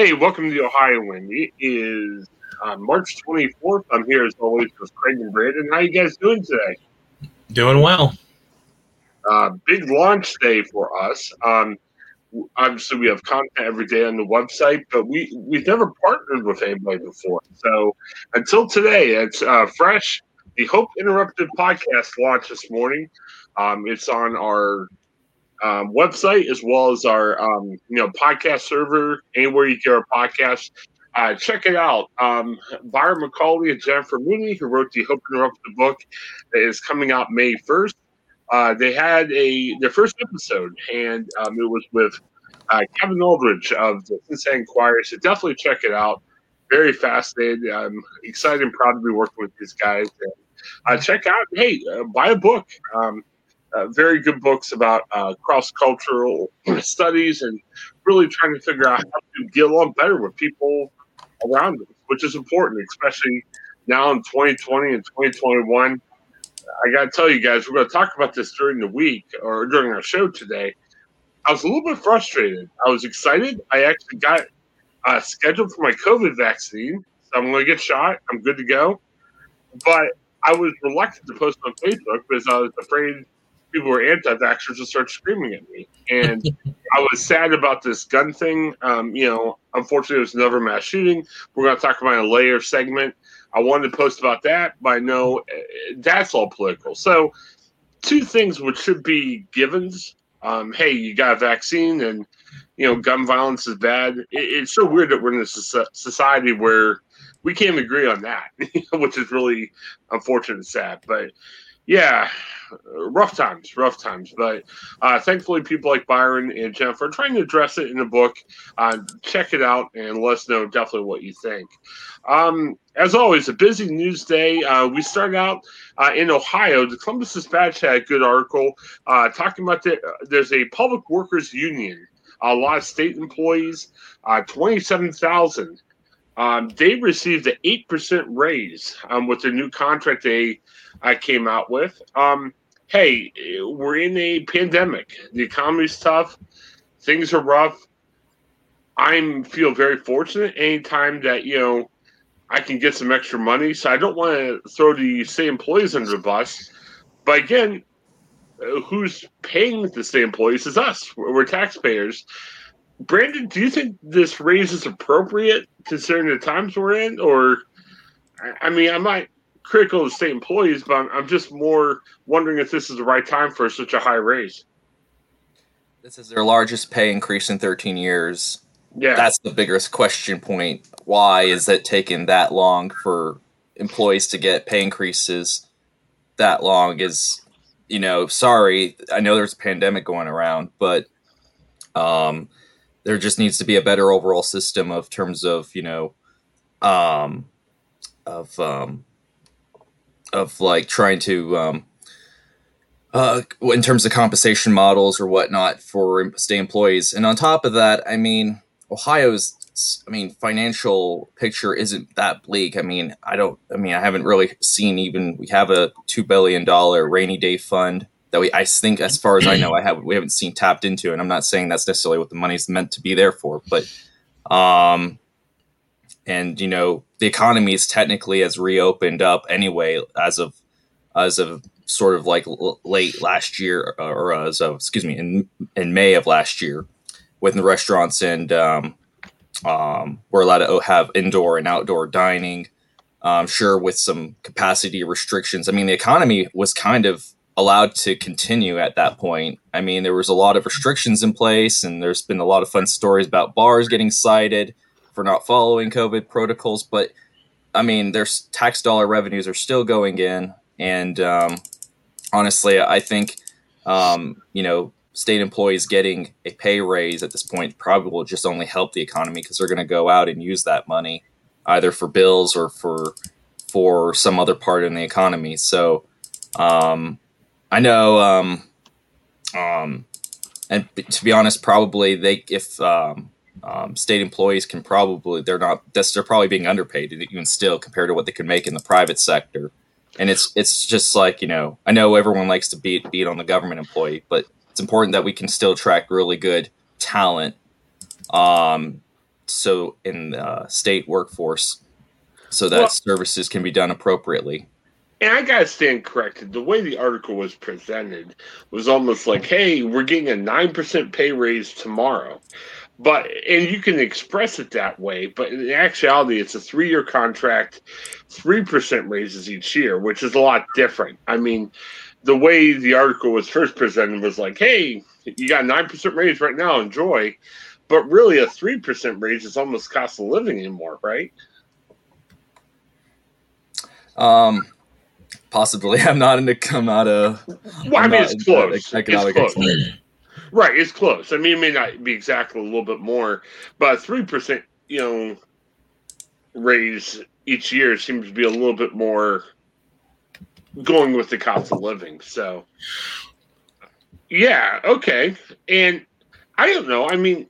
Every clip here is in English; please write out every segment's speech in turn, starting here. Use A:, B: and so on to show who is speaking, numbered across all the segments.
A: Hey, welcome to the Ohioan. It is uh, March 24th. I'm here as always with Craig and Brandon. How you guys doing today?
B: Doing well.
A: Uh, big launch day for us. Um, obviously, we have content every day on the website, but we we've never partnered with anybody before. So until today, it's uh, fresh. The Hope Interrupted podcast launched this morning. Um, it's on our um, website as well as our um, you know podcast server anywhere you get our podcast. Uh, check it out. Um, Byron McCauley and Jennifer Mooney, who wrote the Hope the book, is coming out May first. Uh, they had a their first episode, and um, it was with uh, Kevin Aldridge of the Cincinnati Enquirer. So definitely check it out. Very fascinated. I'm excited and proud to be working with these guys. And, uh, check out, hey, uh, buy a book. Um, uh, very good books about uh, cross cultural studies and really trying to figure out how to get along better with people around us, which is important, especially now in 2020 and 2021. I got to tell you guys, we're going to talk about this during the week or during our show today. I was a little bit frustrated. I was excited. I actually got uh, scheduled for my COVID vaccine. So I'm going to get shot. I'm good to go. But I was reluctant to post on Facebook because I was afraid people were anti-vaxxers to start screaming at me. And I was sad about this gun thing. Um, you know, unfortunately, it was another mass shooting. We're going to talk about a layer segment. I wanted to post about that, but I know eh, that's all political. So, two things which should be givens. Um, hey, you got a vaccine, and you know, gun violence is bad. It, it's so weird that we're in a society where we can't agree on that, which is really unfortunate and sad. But yeah, rough times, rough times. But uh, thankfully, people like Byron and Jennifer are trying to address it in the book. Uh, check it out and let us know definitely what you think. Um, as always, a busy news day. Uh, we start out uh, in Ohio. The Columbus Dispatch had a good article uh, talking about the, there's a public workers union, a lot of state employees, uh, 27,000. Um, they received an 8% raise um, with the new contract they I came out with. Um, hey, we're in a pandemic. The economy's tough. Things are rough. I feel very fortunate anytime that, you know, I can get some extra money. So I don't want to throw the state employees under the bus. But again, uh, who's paying the state employees is us. We're taxpayers. Brandon, do you think this raise is appropriate considering the times we're in? Or, I mean, I might critical of state employees, but I'm, I'm just more wondering if this is the right time for such a high raise.
B: This is their largest pay increase in 13 years. Yeah. That's the biggest question point. Why is it taking that long for employees to get pay increases that long? Is, you know, sorry, I know there's a pandemic going around, but um, there just needs to be a better overall system of terms of, you know, um, of um, of like trying to um, uh, in terms of compensation models or whatnot for state employees. And on top of that, I mean, Ohio's, I mean, financial picture isn't that bleak. I mean, I don't, I mean, I haven't really seen even, we have a $2 billion rainy day fund that we, I think, as far as I know, I have, we haven't seen tapped into. And I'm not saying that's necessarily what the money's meant to be there for, but, um, and you know the economy is technically has reopened up anyway as of as of sort of like l- late last year or as of excuse me in in May of last year when the restaurants and um, um, we're allowed to have indoor and outdoor dining. Um, sure, with some capacity restrictions. I mean, the economy was kind of allowed to continue at that point. I mean, there was a lot of restrictions in place, and there's been a lot of fun stories about bars getting cited for not following COVID protocols. But I mean, their tax dollar revenues are still going in, and um, honestly, I think um, you know state employees getting a pay raise at this point probably will just only help the economy because they're going to go out and use that money either for bills or for for some other part in the economy. So um, I know, um, um, and to be honest, probably they if um, um, state employees can probably they're not they're probably being underpaid even still compared to what they could make in the private sector and it's it's just like you know i know everyone likes to beat beat on the government employee but it's important that we can still attract really good talent um, so in the state workforce so that well, services can be done appropriately.
A: And I gotta stand corrected. The way the article was presented was almost like, "Hey, we're getting a nine percent pay raise tomorrow," but and you can express it that way. But in actuality, it's a three-year contract, three percent raises each year, which is a lot different. I mean, the way the article was first presented was like, "Hey, you got nine percent raise right now, enjoy," but really a three percent raise is almost cost of living anymore, right?
B: Um, possibly. I'm not an. I'm not a.
A: Well, i mean, it's close. Economic it's close. Right, it's close. I mean, it may not be exactly a little bit more, but three percent, you know, raise each year seems to be a little bit more going with the cost of living. So, yeah, okay. And I don't know. I mean,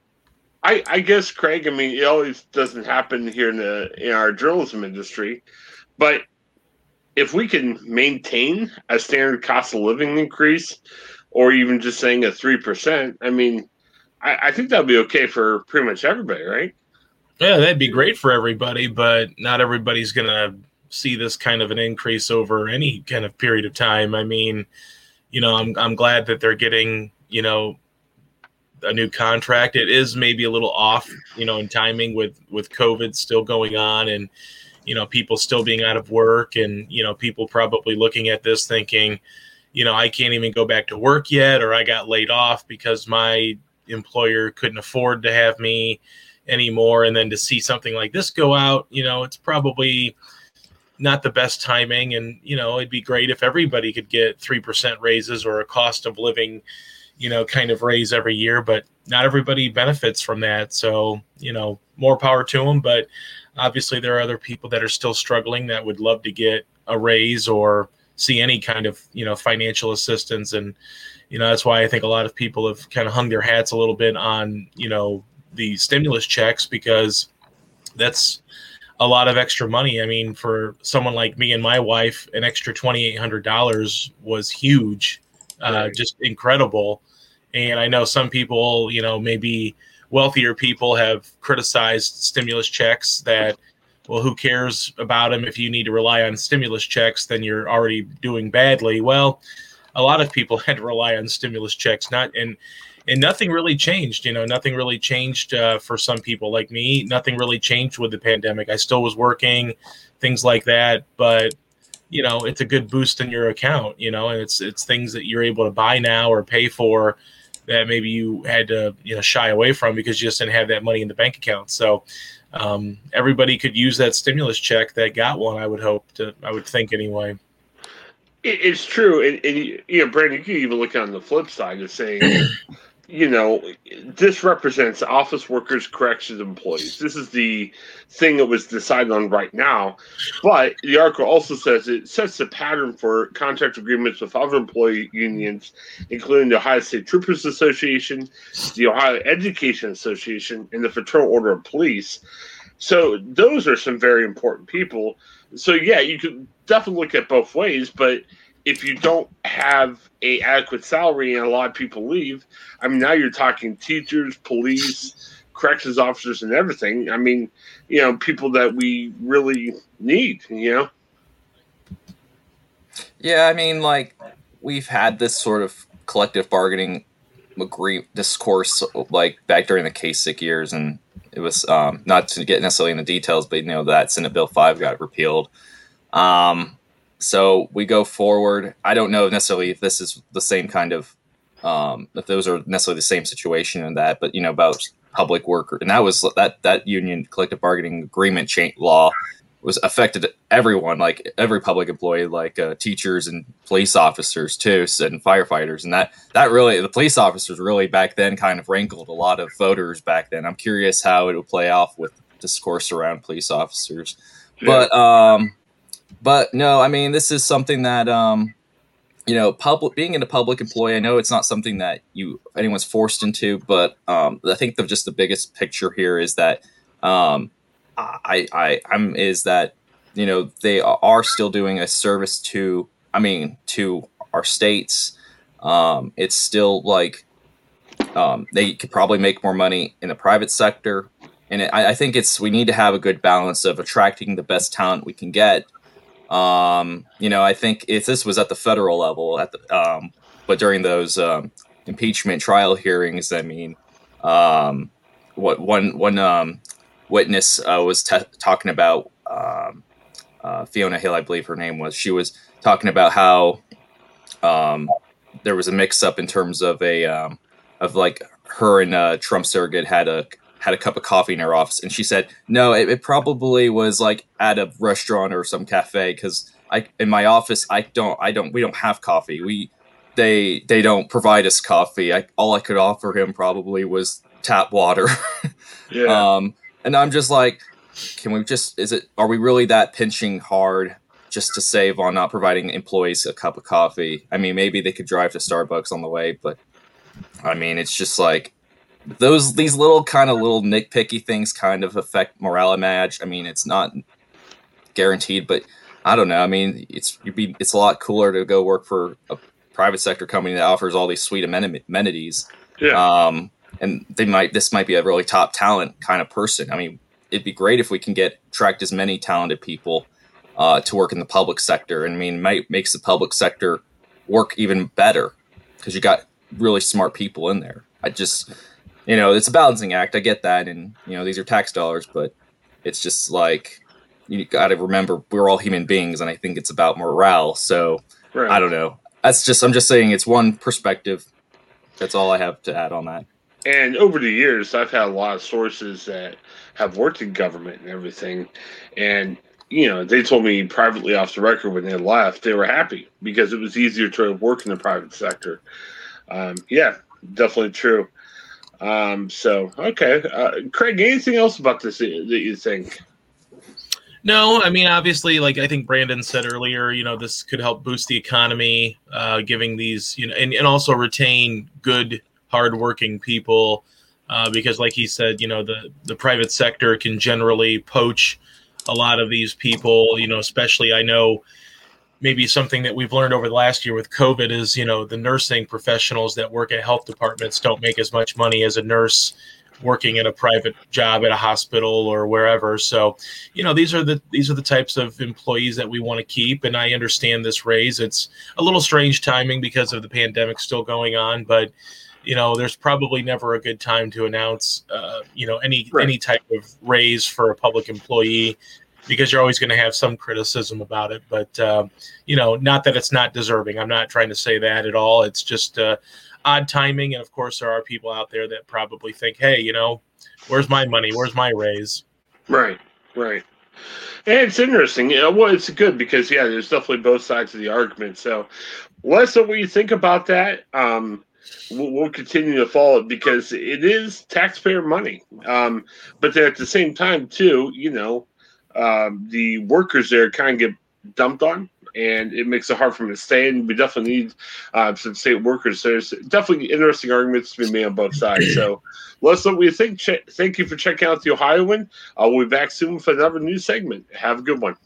A: I I guess Craig. I mean, it always doesn't happen here in the in our journalism industry, but if we can maintain a standard cost of living increase, or even just saying a three percent, I mean, I, I think that'd be okay for pretty much everybody, right?
C: Yeah, that'd be great for everybody, but not everybody's gonna see this kind of an increase over any kind of period of time. I mean, you know, I'm I'm glad that they're getting, you know, a new contract. It is maybe a little off, you know, in timing with with COVID still going on and you know people still being out of work and you know people probably looking at this thinking you know i can't even go back to work yet or i got laid off because my employer couldn't afford to have me anymore. And then to see something like this go out you know it's probably not the best timing. And you know it'd be great if everybody could get 3% raises or a cost of living you know kind of raise every year but not everybody benefits from that. So you know more power to them but obviously there are other people that are still struggling that would love to get a raise or see any kind of you know financial assistance. And you know that's why i think a lot of people have kind of hung their hats a little bit on you know the stimulus checks because that's a lot of extra money. I mean for someone like me and my wife an extra $2800 was huge uh, right. just incredible. And i know some people you know maybe wealthier people have criticized stimulus checks that well who cares about them if you need to rely on stimulus checks then you're already doing badly. Well a lot of people had to rely on stimulus checks not and and nothing really changed you know nothing really changed uh, for some people like me. Nothing really changed with the pandemic. I still was working things like that but you know it's a good boost in your account you know and it's it's things that you're able to buy now or pay for that maybe you had to you know shy away from because you just didn't have that money in the bank account. So um, everybody could use that stimulus check that got one. I would hope to. I would think anyway.
A: It's true, and, and you know, Brandon, you can even look on the flip side of saying you know, this represents office workers, corrections employees. This is the thing that was decided on right now. But the article also says it sets the pattern for contract agreements with other employee unions, including the Ohio State Troopers Association, the Ohio Education Association, and the Fraternal Order of Police. So those are some very important people. So yeah, you could definitely look at both ways, but if you don't have a adequate salary and a lot of people leave, I mean, now you're talking teachers, police, corrections officers, and everything. I mean, you know, people that we really need, you know?
B: Yeah, I mean, like, we've had this sort of collective bargaining agree discourse like back during the Kasich years and it was um, not to get necessarily in the details but you know that senate bill 5 got repealed um, so we go forward. I don't know necessarily if this is the same kind of um, if those are necessarily the same situation in that, but you know about public worker, and that was that that union collective bargaining agreement change law was affected everyone, like every public employee, like uh, teachers and police officers too, and firefighters, and that that really the police officers really back then kind of rankled a lot of voters back then. I'm curious how it would play off with discourse around police officers, yeah. but um, but no, I mean, this is something that, um, you know, public being in a public employee. I know it's not something that you anyone's forced into, but um, I think the just the biggest picture here is that um, I, I I'm is that you know they are still doing a service to I mean to our states. Um, it's still like um, they could probably make more money in the private sector and it, I, I, think it's we need to have a good balance of attracting the best talent we can get. Um, you know, I think if this was at the federal level, at the um, but during those um, impeachment trial hearings, I mean, um, what one one um, witness uh, was t- talking about um, uh, Fiona Hill, I believe her name was. She was talking about how um, there was a mix up in terms of a um, of like her and uh, Trump surrogate had a had a cup of coffee in her office, and she said no, it, it probably was like at a restaurant or some cafe because I in my office I don't I don't we don't have coffee we they they don't provide us coffee. I all I could offer him probably was tap water. yeah. Um, and I'm just like, can we just is it are we really that pinching hard just to save on not providing employees a cup of coffee? I mean, maybe they could drive to Starbucks on the way, but I mean, it's just like those these little kind of little nitpicky things kind of affect morale match. I mean, it's not guaranteed, but I don't know. I mean, it's you'd be it's a lot cooler to go work for a private sector company that offers all these sweet amenities. Yeah. Um, and they might this might be a really top talent kind of person. I mean, it'd be great if we can get attract as many talented people uh, to work in the public sector. And I mean, might makes the public sector work even better because you got really smart people in there. I just, you know, it's a balancing act. I get that, and you know, these are tax dollars, but it's just like you got to remember we're all human beings, and I think it's about morale. So right. I don't know. That's just I'm just saying it's one perspective. That's all I have to add on that.
A: And over the years, I've had a lot of sources that have worked in government and everything, and you know, they told me privately off the record when they left, they were happy because it was easier to work in the private sector. Um, yeah, definitely true. Um, so, okay. Uh, Craig, anything else about this that you think?
C: No, I mean, obviously, like I think Brandon said earlier, you know, this could help boost the economy, uh, giving these, you know, and, and also retain good hardworking people uh, because, like he said, you know the the private sector can generally poach a lot of these people. You know, especially I know maybe something that we've learned over the last year with COVID is you know the nursing professionals that work at health departments don't make as much money as a nurse working in a private job at a hospital or wherever. So, you know, these are the these are the types of employees that we want to keep. And I understand this raise. It's a little strange timing because of the pandemic still going on, but you know, there's probably never a good time to announce, uh, you know, any right. any type of raise for a public employee because you're always going to have some criticism about it. But uh, you know, not that it's not deserving. I'm not trying to say that at all. It's just uh, odd timing, and of course, there are people out there that probably think, hey, you know, where's my money? Where's my raise?
A: Right, right. And it's interesting. You know, well, it's good because yeah, there's definitely both sides of the argument. So, let what you think about that. Um, we'll, continue to follow it because it is taxpayer money. Um, but at the same time, too, you know, um, the workers there kind of get dumped on. And it makes it hard for them to stay. And we definitely need uh, some state workers. There's definitely interesting arguments to be made on both sides. So let us know what you think. Ch- thank you for checking out the Ohioan. Uh, we'll be back soon for another new segment. Have a good one.